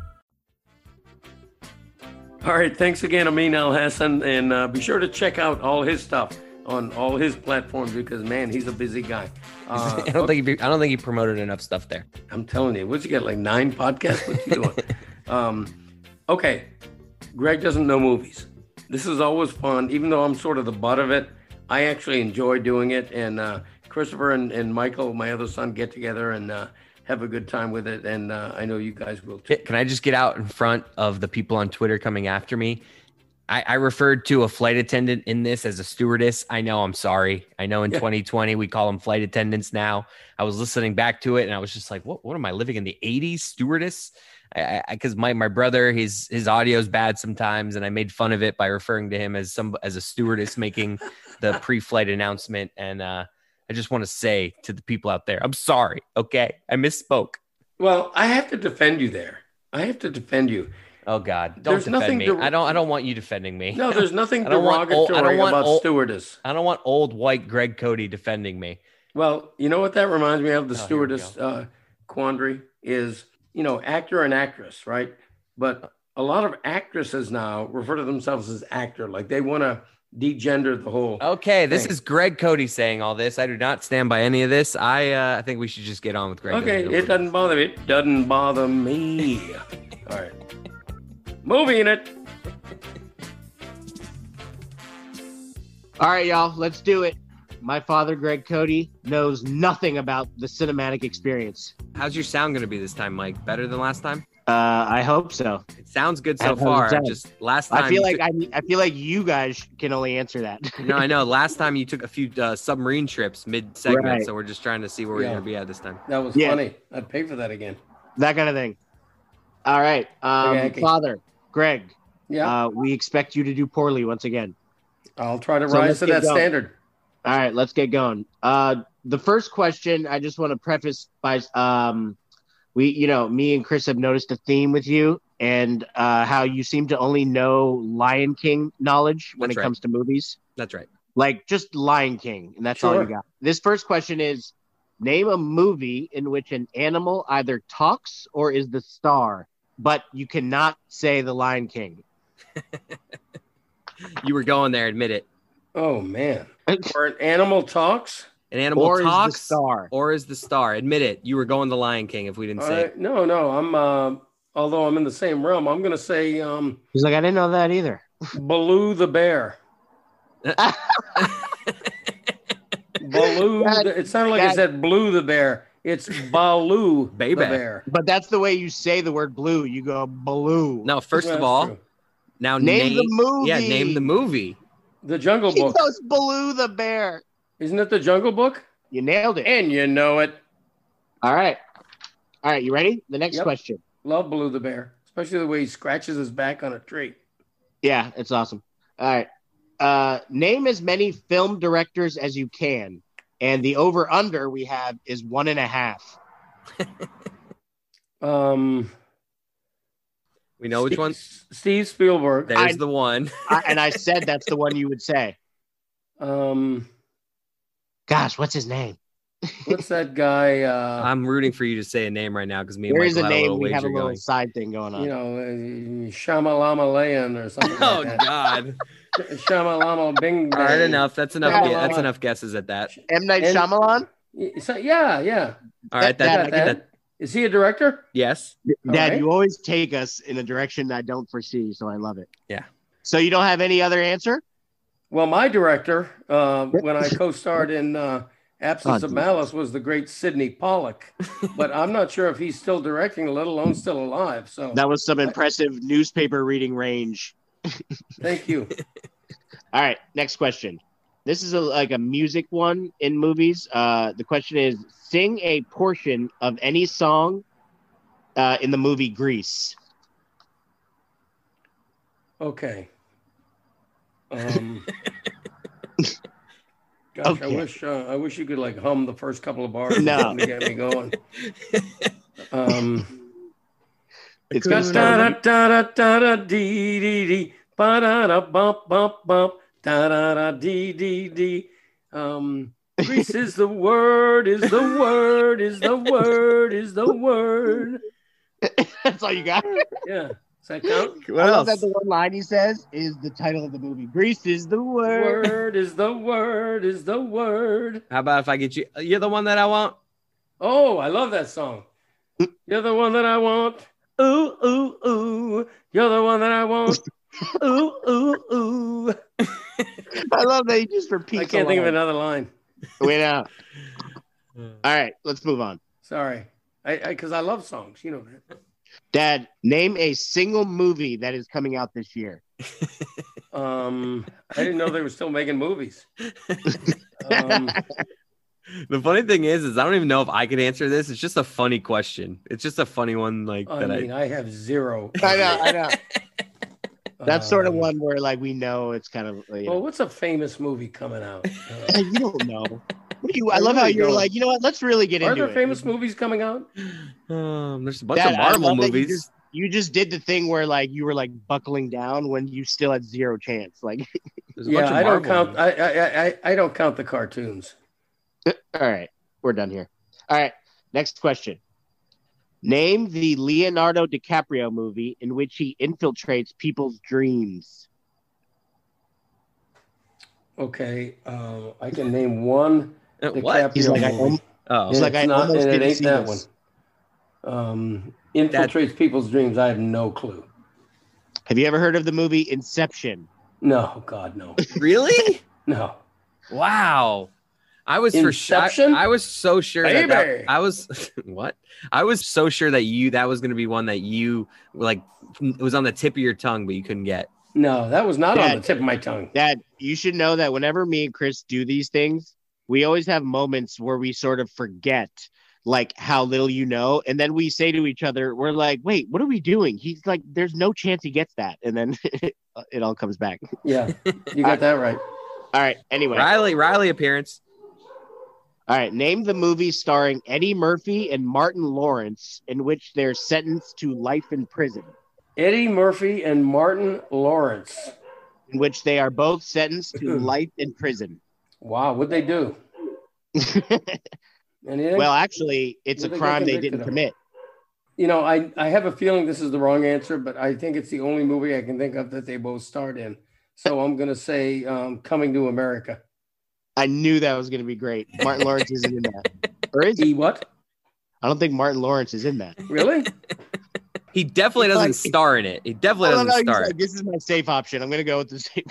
All right. Thanks again, Amin Elhassan. And uh, be sure to check out all his stuff on all his platforms because, man, he's a busy guy. Uh, *laughs* I don't think he, I don't think he promoted enough stuff there. I'm telling you, what's he got? Like nine podcasts? What's he doing? *laughs* um, okay. Greg doesn't know movies. This is always fun, even though I'm sort of the butt of it. I actually enjoy doing it. And uh, Christopher and, and Michael, my other son, get together and uh, have a good time with it. And uh, I know you guys will too. Can I just get out in front of the people on Twitter coming after me? I, I referred to a flight attendant in this as a stewardess. I know I'm sorry. I know in Yeah. 2020 we call them flight attendants now. I was listening back to it and I was just like, what? What am I living in the 80s? Stewardess? Because my my brother, his his audio's bad sometimes, and I made fun of it by referring to him as some as a stewardess making the *laughs* pre-flight announcement. And uh, I just want to say to the people out there, I'm sorry. Okay, I misspoke. Well, I have to defend you there. I have to defend you. Oh God! Don't There's defend nothing me. I don't. I don't want you defending me. No, there's nothing *laughs* I don't want old- I derogatory don't want about old- stewardess. I don't want old white Greg Cote defending me. Well, you know what that reminds me of? The Oh, stewardess uh, quandary is, you know, actor and actress, right? But a lot of actresses now refer to themselves as actor, like they want to degender the whole. Okay, this Thanks. is Greg Cote saying all this. I do not stand by any of this. I uh, I think we should just get on with Greg. okay, it doesn't bother me. It doesn't bother me. *laughs* All right, moving it. All right, y'all, let's do it. My father, Greg Cote, knows nothing about the cinematic experience. How's your sound going to be this time, Mike? Better than last time? Uh, I hope so. It sounds good so far. sound? Just last time. I feel like took- I, I feel like you guys can only answer that. *laughs* no, I know. Last time you took a few uh, submarine trips mid segment, Right. so we're just trying to see where we're going to be at this time. That was Yeah. funny. I'd pay for that again. that kind of thing. All right, um, Okay, okay. father, Greg, Yeah, uh, we expect you to do poorly once again. I'll try to so rise to that going. standard. All right, let's get going. Uh, the first question, I just want to preface by, um, we, you know, me and Chris have noticed a theme with you and uh, how you seem to only know Lion King knowledge when That's it right. comes to movies, That's right. like just Lion King, and that's all you got. This first question is: Name a movie in which an animal either talks or is the star, but you cannot say the Lion King. *laughs* You were going there. Admit it. Oh man, *laughs* where an animal talks. An animal or talks is the star. or is the star. Admit it. You were going the Lion King. If we didn't All say. right. No, no. I'm. Uh, although I'm in the same realm, I'm going to say um, He's like, I didn't know that either. Baloo the bear. *laughs* Baloo. God- the- it sounded like I said blue the bear. It's Baloo Baby. the bear. But that's the way you say the word blue. You go blue. Now, first That's of all, true. now Name the movie. Yeah, name the movie. the Jungle He Book. goes Baloo the bear. Isn't it the Jungle Book? You nailed it. And you know it. All right. All right. You ready? The next Yep. question. Love Baloo the bear, especially the way he scratches his back on a tree. Yeah, it's awesome. All right. Uh, name as many film directors as you can. And the over under we have is one and a half. *laughs* Um, We know which one. Steve Spielberg. There's I- the one. I, and I said that's the one you would say. *laughs* Um, Gosh, what's his name? what's that guy? Uh, I'm rooting for you to say a name right now because me and There is Michael a had a name. little We have a wager little going. side thing going on. you know, uh, Shamalamalayan or something. *laughs* Oh like that. God! *laughs* Shamalama Bing. All right, enough. That's enough. Yeah. that's enough guesses at that. M Night And- Shyamalan. So- yeah, yeah. All right, That- that, Got that, that. Is he a director? yes. All Dad, right. you always take us in a direction I don't foresee, so I love it. Yeah. So you don't have any other answer? Well, my director, uh, when I co-starred in uh, Absence Oh, of. Malice was the great Sydney Pollack, *laughs* but I'm not sure if he's still directing, let alone still alive. So That was some impressive newspaper reading range. *laughs* thank you. *laughs* All right, next question. This is a, like a music one in movies. Uh, the question is: Sing a portion of any song uh, in the movie Grease. Okay. Um, *laughs* gosh, I wish uh, I wish you could like hum the first couple of bars No. to get me going. Um, It's da gonna da start. da da da da dee dee dee ba da da bump bump bump da da da dee dee dee. Um, Grease is the word, is the word, is the word, is the word. *laughs* That's all you got. Yeah, does that count? *laughs* I love that the one line he says is the title of the movie. Grease is the word. Word is the word, is the word. How about if I get you? You're the one that I want. Oh, I love that song. You're the one that I want. Ooh, ooh, ooh. You're the one that I want. *laughs* Ooh, ooh, ooh. *laughs* I love that he just repeats. I can't think of another line. Wait out. All right, let's move on. Sorry. I because I, love songs. You know that. Dad, name a single movie that is coming out this year. *laughs* Um, I didn't know they were still making movies. *laughs* Um, The funny thing is, is I don't even know if I could answer this. It's just a funny question. It's just a funny one, like I that. mean, I, I have zero. *laughs* I know, I know. That's sort of Um, one where like we know it's kind of. You, know, Well, what's a famous movie coming out? Uh, you don't know. What you, I, I love how you're don't. like, you know what? Let's really get are into it. Are there famous movies coming out? um, there's a bunch Dad, of I Marvel love that you movies. just- You just did the thing where like you were like buckling down when you still had zero chance. Like, *laughs* There's a bunch Yeah, I don't count. I, I I I don't count the cartoons. *laughs* all right, we're done here. All right, next question. Name the Leonardo DiCaprio movie in which he infiltrates people's dreams. Okay, uh, I can name one. Uh, what? He's like, I movie. om- Oh, He's like, it's I not, almost it didn't ain't see that this. one. Um, infiltrates people's dreams. I have no clue. Have you ever heard of the movie Inception? No, God, no, really? no. Wow. I was for sure. I, I was so sure that, that- I was *laughs* what? I was so sure that you that was going to be one that you like it was on the tip of your tongue, but you couldn't get. No, that was not on the tip of my tongue. Dad, you should know that whenever me and Chris do these things, we always have moments where we sort of forget like how little you know. And then we say to each other, we're like, wait, what are we doing? He's like, there's no chance he gets that. And then *laughs* uh, it all comes back. Yeah, you got that right. *laughs* All right. Anyway. Riley Riley appearance. All right. Name the movie starring Eddie Murphy and Martin Lawrence in which they're sentenced to life in prison, Eddie Murphy and Martin Lawrence. in which they are both sentenced to *laughs* life in prison. Wow, what'd they do? *laughs* Well, actually, it's a What they get crime they convicted didn't commit. you know, I, I have a feeling this is the wrong answer, but I think it's the only movie I can think of that they both starred in. So I'm going to say um, Coming to America. I knew that was going to be great. Martin Lawrence isn't in that. *laughs* Or is he? E what? I don't think Martin Lawrence is in that. Really? *laughs* He definitely doesn't like- star in it. He definitely doesn't how he's star. like, this is my safe option. I'm going to go with the safe.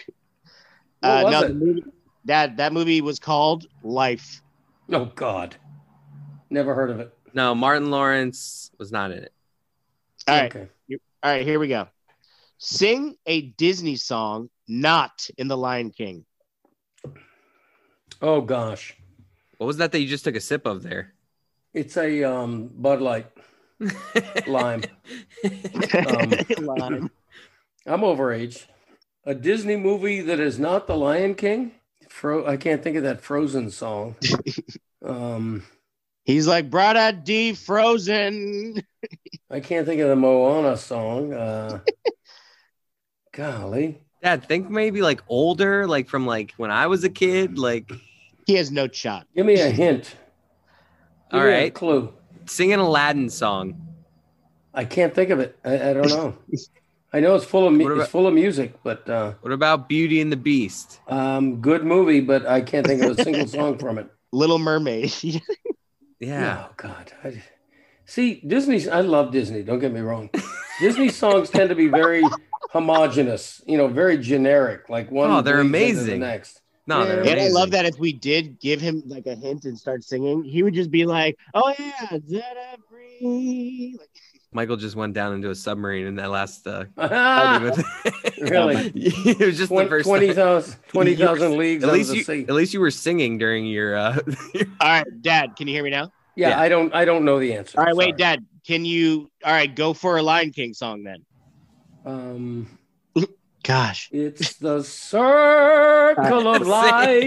What Uh, was no, it? the movie, that that movie was called Life. Oh, God. Never heard of it. No, Martin Lawrence was not in it. All right, Okay. all right, here we go. Sing a Disney song not in The Lion King. Oh, gosh. What was that that you just took a sip of there? It's a um, Bud Light *laughs* lime. *laughs* Um, Lime. I'm overage. A Disney movie that is not The Lion King? Fro- I can't think of that Frozen song. *laughs* Um, He's like, Brada D Frozen. I can't think of the Moana song. Uh, *laughs* golly. Dad, think maybe like older, like from like when I was a kid. Like, He has no shot. Give me a hint. Give All me a clue. sing an Aladdin song. I can't think of it. I, I don't know. *laughs* I know it's full of mu- about- it's full of music, but uh, What about Beauty and the Beast? um, good movie. But I can't think of a single *laughs* song from it. Little Mermaid. *laughs* Yeah. Oh God. I, see, Disney's. I love Disney. Don't get me wrong. Disney songs tend to be very homogenous. You know, very generic. Like one. Oh, they're bleeds into the amazing. next. No, they're Yeah. And I love that if we did give him like a hint and start singing, he would just be like, "Oh yeah, Zeta free." Like, Michael just went down into a submarine in that last. Uh, *laughs* *laughs* *laughs* Really? it was just the first. 20,000 20,000 leagues At under least the you, sea. at least you were singing during your. Uh, all right, Dad, can you hear me now? Yeah, Yeah. I don't I don't know the answer. All right, wait, Dad, can you? All right, go for a Lion King song then. Um, Gosh, it's the circle of life.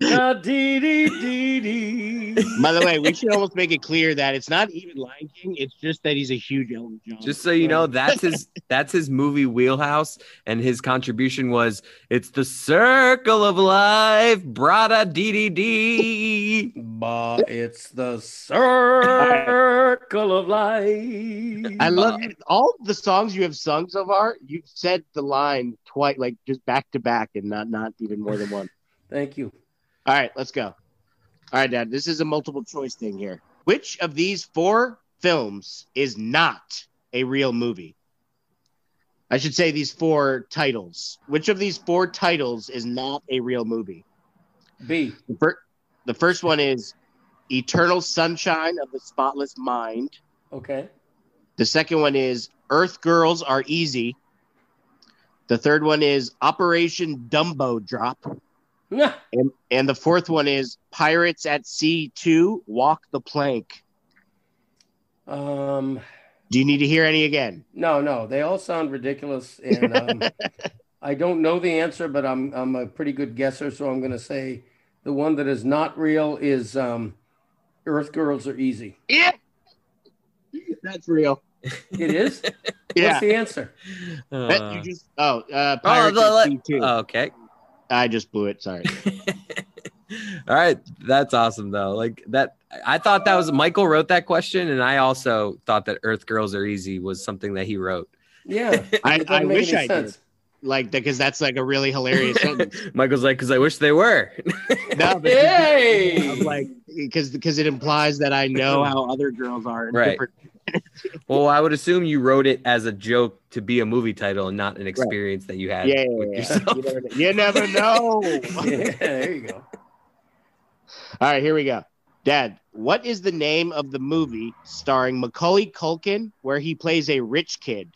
Da dee dee dee dee. by the way, we should almost make it clear that it's not even Lion King; it's just that he's a huge Elton John. just so you know, that's his. *laughs* That's his movie wheelhouse, and his contribution was, "It's the circle of life, brada dee dee dee." But it's the circle of life. I love it. all the songs you have sung so far. You've said the line twice, like just back to back, and not not even more than one. Thank you. All right, let's go. All right, Dad. This is a multiple choice thing here. Which of these four films is not a real movie? I should say these four titles. Which of these four titles is not a real movie? B. The, fir- the first one is Eternal Sunshine of the Spotless Mind. Okay. The second one is Earth Girls Are Easy. The third one is Operation Dumbo Drop. Nah. And, and the fourth one is Pirates at Sea 2 Walk the Plank. Um. Do you need to hear any again? No, no, they all sound ridiculous, and um, *laughs* I don't know the answer, but I'm I'm a pretty good guesser, so I'm going to say the one that is not real is um, Earth Girls Are Easy. Yeah. That's real. It is. *laughs* Yeah. What's the answer? Uh, you just oh uh oh, Pirates the- at Sea 2. oh, okay. I just blew it, sorry. *laughs* All right, that's awesome though. Like that, I thought that was Michael wrote that question, and I also thought that Earth Girls Are Easy was something that he wrote. Yeah, *laughs* I, I wish I sense. did. Like because that's like a really hilarious *laughs* sentence. Michael's like, because I wish they were. No, but Hey! I'm like because because it implies that I know how other girls are in Right. different *laughs* well, I would assume you wrote it as a joke to be a movie title and not an experience that you had Yeah, yeah, with yeah. yourself. You never, you never know. *laughs* Yeah, there you go. All right, here we go. Dad, what is the name of the movie starring Macaulay Culkin where he plays a rich kid?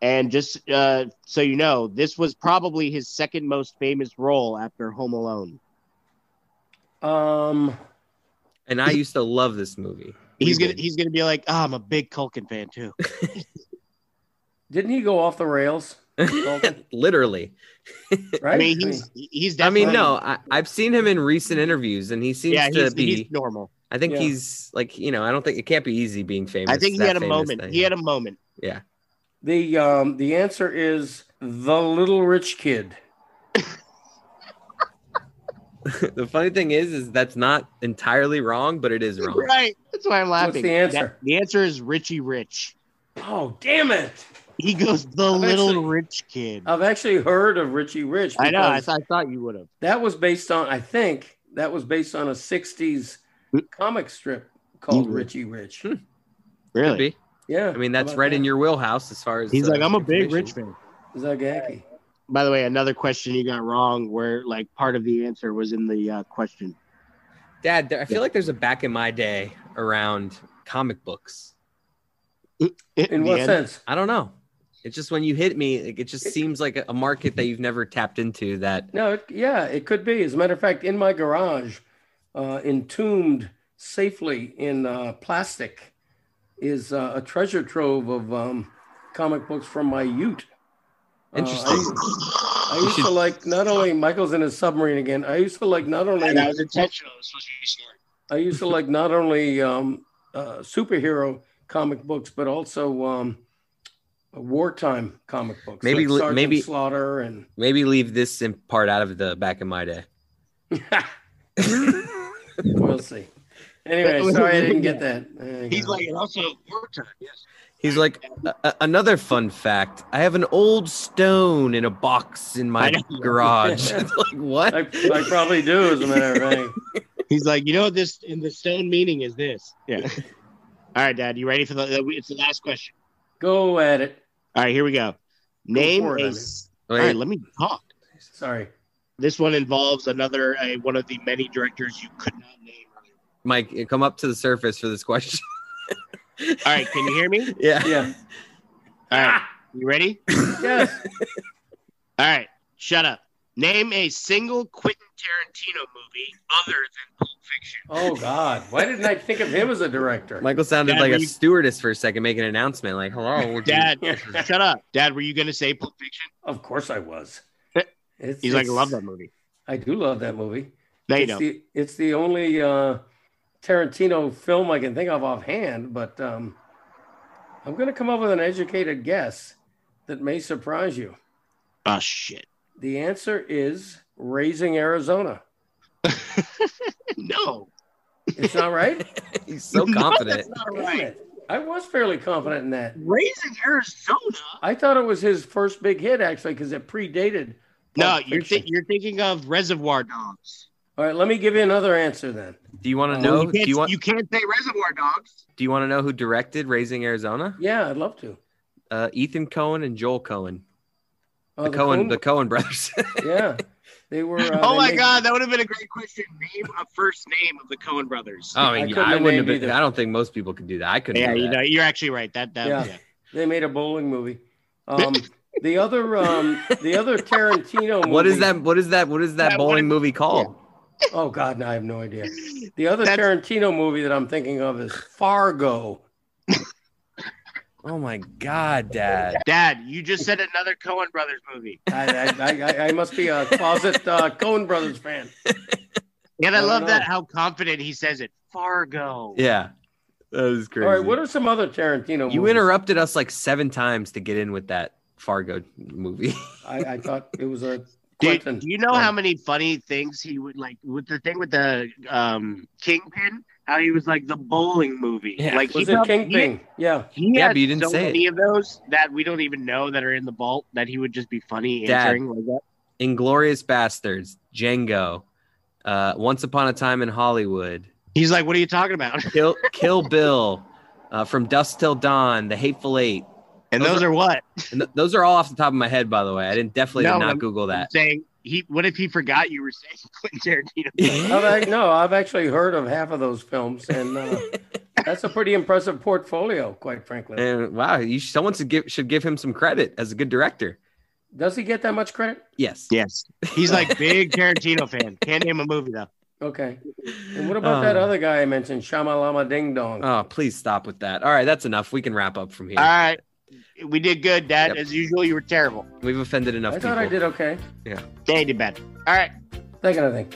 And just uh, so you know, this was probably his second most famous role after Home Alone. Um, And I used to love this movie. He's We gonna he's gonna be like, oh, I'm a big Culkin fan too. *laughs* didn't he go off the rails? *laughs* Literally. Right. I mean, he's he's I mean, no, I, I've seen him in recent interviews, and he seems yeah, to he's, be. he's normal. I think Yeah. he's like, you know, I don't think it can't be easy being famous. I think he had a moment. thing. He had a moment. yeah. the um the answer is the Little Rich Kid. *laughs* the funny thing is, is that's not entirely wrong, but it is wrong. Right. That's why I'm laughing. the answer? That- the answer is Richie Rich. Oh, damn it! He goes the I've little actually- rich kid. I've actually heard of Richie Rich. I know. I, th- I thought you would have. That was based on, I think, that was based on a '60s comic strip called Mhm. Richie Rich. Could Really? Yeah, I mean, that's about right in your wheelhouse as far as He's uh, like, I'm a big rich information. fan. Zagaki. By the way, another question you got wrong, where like part of the answer was in the uh, question. Dad, there, I feel like there's a back in my day around comic books. In the what end- sense? I don't know. It's just when you hit me, like, it just seems like a, a market that you've never tapped into. That No, it, yeah, it could be. As a matter of fact, in my garage, uh, entombed safely in uh, plastic, is uh, a treasure trove of um, comic books from my Ute. Uh, Interesting. I, I used to like not only Michael's in his submarine again. I used to like not only and that was intentional. It was supposed to be smart. I used to like not only um, uh, superhero comic books, but also um, wartime comic books. Maybe like li- Sergeant maybe- Slaughter and maybe leave this in part out of the back in my day. *laughs* we'll see. Anyway, sorry I didn't get that. He's like, and also wartime. Yes. He's like, a- a- another fun fact. I have an old stone in a box in my garage. *laughs* Like what? I, I probably do, as a matter of fact. *laughs* He's like, you know, this in the stone meaning is this. Yeah. *laughs* All right, Dad, you ready for the? It's the last question. Go at it. All right, here we go. Name for it, a. I mean. s- Wait, All right, let me talk. Sorry. This one involves another uh, one of the many directors you could not name. Mike, come up to the surface for this question. All right, can you hear me? *laughs* yeah. Yeah. All right, you ready? Yes. All right, shut up. Name a single Quentin Tarantino movie other than Pulp Fiction. Oh God. Why didn't I think of him as a director? Michael sounded Dad, like a you- stewardess for a second, making an announcement like, hello. *laughs* would you-" Dad, shut up. Dad, were you going to say Pulp Fiction? Of course I was. It's, He's like, I love that movie. I do love that movie. No, you it's don't. the it's the only uh, Tarantino film I can think of offhand, but um, I'm going to come up with an educated guess that may surprise you. Oh, shit. The answer is Raising Arizona. *laughs* No. It's not right. *laughs* He's so confident. Not right. I was fairly confident in that. Raising Arizona? I thought it was his first big hit actually because it predated. No, you're, Fiction. thi- you're thinking of Reservoir Dogs. All right, let me give you another answer then. Do you want to No, know? you, Do can't, you want? you can't say Reservoir Dogs. Do you want to know who directed Raising Arizona? Yeah, I'd love to. Uh, Ethan Coen and Joel Coen, Oh, the, Cohen, Coen- the Coen brothers. *laughs* yeah, they were. Uh, oh they my made- God, that would have been a great question. Name a first name of the Coen brothers. oh, I I mean, couldn't I, wouldn't have been. either. I don't think most people could do that. I couldn't. yeah, you know, you're actually right. That, that Yeah. yeah. They made a bowling movie. Um, the other, um, the other *laughs* Tarantino. Movie, What is that? What is that? What is that That bowling one- movie called? Oh God, no, I have no idea. The other That's- Tarantino movie that I'm thinking of is Fargo. Oh my God, Dad! Dad, you just said another Coen brothers movie. I, I, I, I- I must be a closet uh, Coen Brothers fan. Yeah, I I don't love that how confident he says it. Fargo. Yeah, that was crazy. All right, what are some other Tarantino? you movies? interrupted us like seven times to get in with that Fargo movie. I, I thought it was a Dude, Quentin. do you know how many funny things he would like with the thing with the um Kingpin? How he was like the bowling movie. Yeah. like was he it Kingpin? Yeah. He, Yeah, but you didn't so say it. of those that we don't even know that are in the vault that he would just be funny Dad. answering like that. Inglourious Basterds, Django, uh, Once Upon a Time in Hollywood, He's like, "What are you talking about?" Kill *laughs* Kill Bill, uh, From Dusk Till Dawn, The Hateful Eight. And Those those, are- are, what? And th- those are all off the top of my head, by the way. I didn't definitely No, did not I'm- Google I'm that. saying he. What if he forgot you were saying *laughs* Quentin Tarantino? *laughs* I've, no, I've actually heard of half of those films, and uh, *laughs* that's a pretty impressive portfolio, quite frankly. And wow, you someone should give should give him some credit as a good director. Does he get that much credit? Yes. yes, he's like big Tarantino fan. Can't name a movie though. Okay. And what about that Um, other guy I mentioned, Shamalama Ding Dong? Oh, please stop with that. All right, that's enough. We can wrap up from here. All right, we did good, Dad. Yep. As usual, you were terrible. We've offended enough I people. thought I did okay. Yeah, you did bad. All right. Thinking, I think.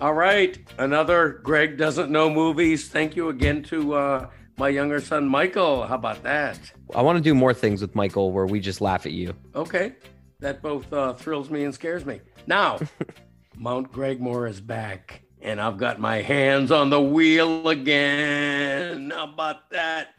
All right, another Greg doesn't know movies. Thank you again to uh, my younger son Michael. How about that? I want to do more things with Michael where we just laugh at you. Okay, that both uh, thrills me and scares me. Now, *laughs* Mount Gregmore is back, and I've got my hands on the wheel again. How about that?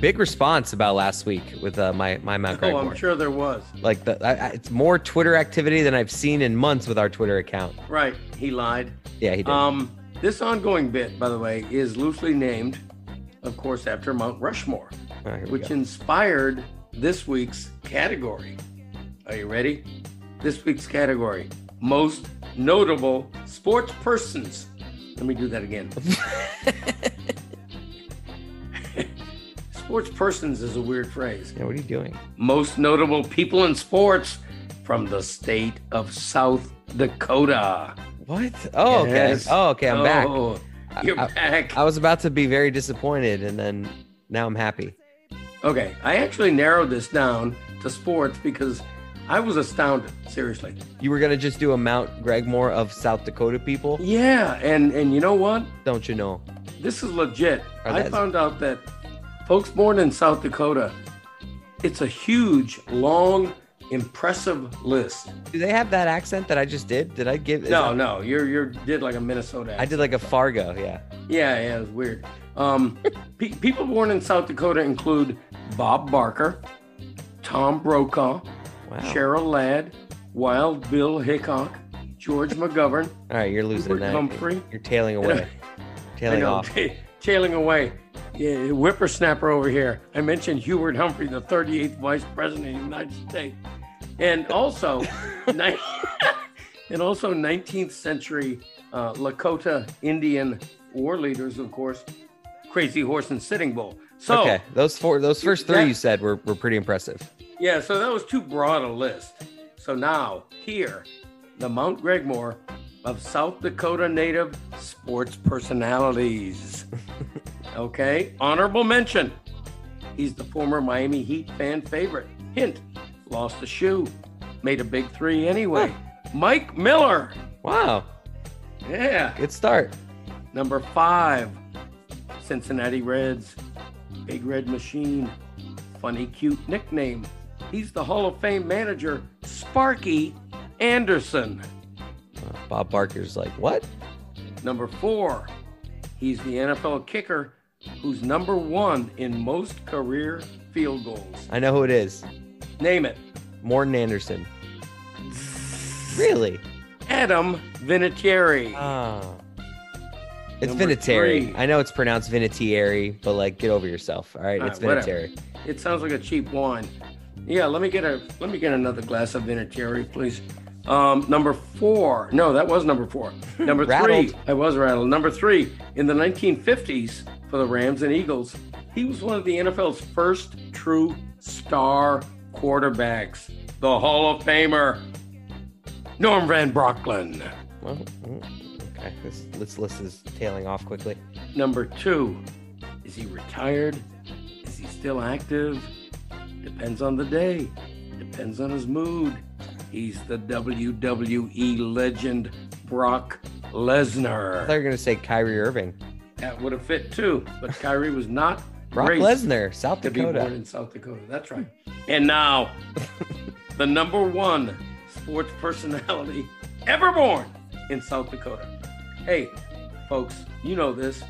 Big response about last week with uh, my my Mount Oh, I'm sure there was. Like the, I, I- it's more Twitter activity than I've seen in months with our Twitter account. Right, he lied. Yeah, he did. Um, this ongoing bit, by the way, is loosely named, of course, after Mount Rushmore, right, which go. inspired this week's category. Are you ready? This week's category most notable sports persons. Let me do that again. *laughs* *laughs* sports persons is a weird phrase. yeah, what are you doing? Most notable people in sports from the state of South Dakota. What? Oh, okay. Oh, okay. I'm back. Oh, You're I- back. I was about to be very disappointed, and then now I'm happy. Okay, I actually narrowed this down to sports because I was astounded. Seriously. You were gonna just do a Mount Gregmore of South Dakota people, Yeah, and and you know what? don't you know? This is legit. Are I found out that folks born in South Dakota, it's a huge, long, impressive list. Do they have that accent that I just did? Did I give? No, that- no, you're you're did like a Minnesota. I did like a Fargo. Yeah. Yeah, yeah, it was weird. Um, *laughs* pe- people born in South Dakota include Bob Barker, Tom Brokaw, Wow. Cheryl Ladd, Wild Bill Hickok, George McGovern, All right, you're losing Hubert that. Humphrey. You're tailing away. *laughs* Tailing know, off. ta- tailing away. Yeah, whippersnapper over here. I mentioned Hubert Humphrey, the 38th Vice President of the United States, and also, *laughs* ni- *laughs* and also 19th century uh, Lakota Indian war leaders, of course, Crazy Horse and Sitting Bull. So, okay, those four, those first three That- you said were, were pretty impressive. Yeah, so that was too broad a list. So now, here, the Mount Gregmore of South Dakota native sports personalities. *laughs* okay, honorable mention. He's the former Miami Heat fan favorite. Hint, lost a shoe, made a big three anyway. Mike Miller. Wow, Yeah. good start. Number five, Cincinnati Reds. Big Red Machine. Funny, cute nickname. He's the Hall of Fame manager, Sparky Anderson. Uh, Bob Barker's like, what? Number four, he's the NFL kicker who's number one in most career field goals. I know who it is. Name it. Morten Andersen. Really? Adam Vinatieri. Ah. It's Number Vinatieri. three. I know it's pronounced Vinatieri, but like, get over yourself. All right, All it's right, whatever. Vinatieri. It sounds like a cheap wine. Yeah, let me get a let me get another glass of Vinatieri, please. Um, number four. No, that was number four. Number three. I was rattled. Number three. In the 1950s for the Rams and Eagles, he was one of the NFL's first true star quarterbacks. The Hall of Famer, Norm Van Brocklin. Well, okay. This, this list is tailing off quickly. Number two, is he retired? Is he still active? Depends on the day. Depends on his mood. He's the WWE legend Brock Lesnar. I thought you were gonna say Kyrie Irving. That would have fit too, but Kyrie was not Brock Lesnar, South to be born Dakota. in South Dakota. That's right. And now, *laughs* the number one sports personality ever born in South Dakota. Hey, folks, you know this.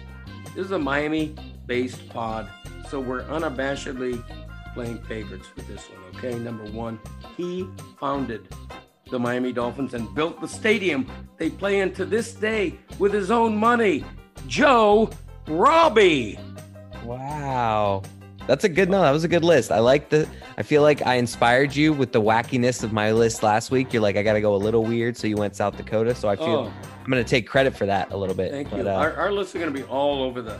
This is a Miami based pod, so we're unabashedly playing favorites with this one, okay? Number one, he founded the Miami Dolphins and built the stadium they play in to this day with his own money. Joe Robbie. Wow. That's a good no. That was a good list. I like the. I feel like I inspired you with the wackiness of my list last week. You're like, I got to go a little weird, so you went South Dakota. So I feel Oh. I'm gonna take credit for that a little bit. Thank But, you. uh, our, our lists are going to be all over the,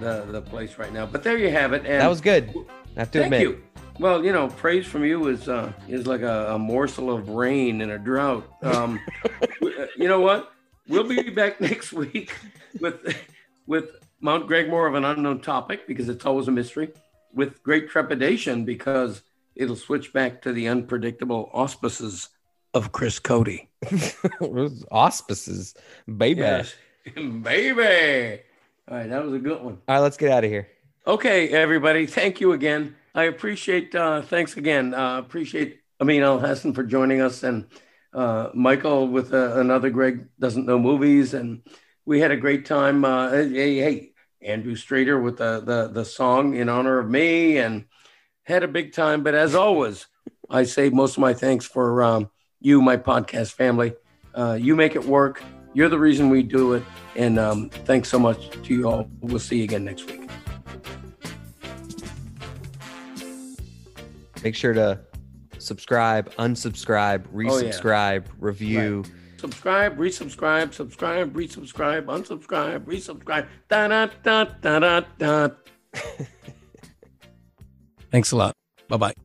the the place right now. But there you have it. And that was good. I have to Thank admit. you. Well, you know, praise from you is uh, is like a, a morsel of rain in a drought. Um, *laughs* uh, you know what? We'll be back *laughs* next week with with Mount Gregmore of an unknown topic because it's always a mystery. With great trepidation because it'll switch back to the unpredictable auspices of Chris Cote. *laughs* Auspices, baby. Yes, baby. All right, that was a good one. All right, let's get out of here. Okay, everybody. Thank you again. I appreciate. Uh, thanks again. Uh, appreciate Amin Elhassan for joining us, and uh, Michael with uh, another Greg doesn't know movies, and we had a great time. Uh, hey, hey, Andrew Strader with the, the the song in honor of me, and had a big time. But as always, I say most of my thanks for um, you, my podcast family. Uh, you make it work. You're the reason we do it, and um, thanks so much to you all. We'll see you again next week. Make sure to subscribe, unsubscribe, Oh, yeah. resubscribe, review. subscribe, resubscribe, subscribe, resubscribe, unsubscribe, resubscribe. Da da da da da da. *laughs* Thanks a lot. Bye bye.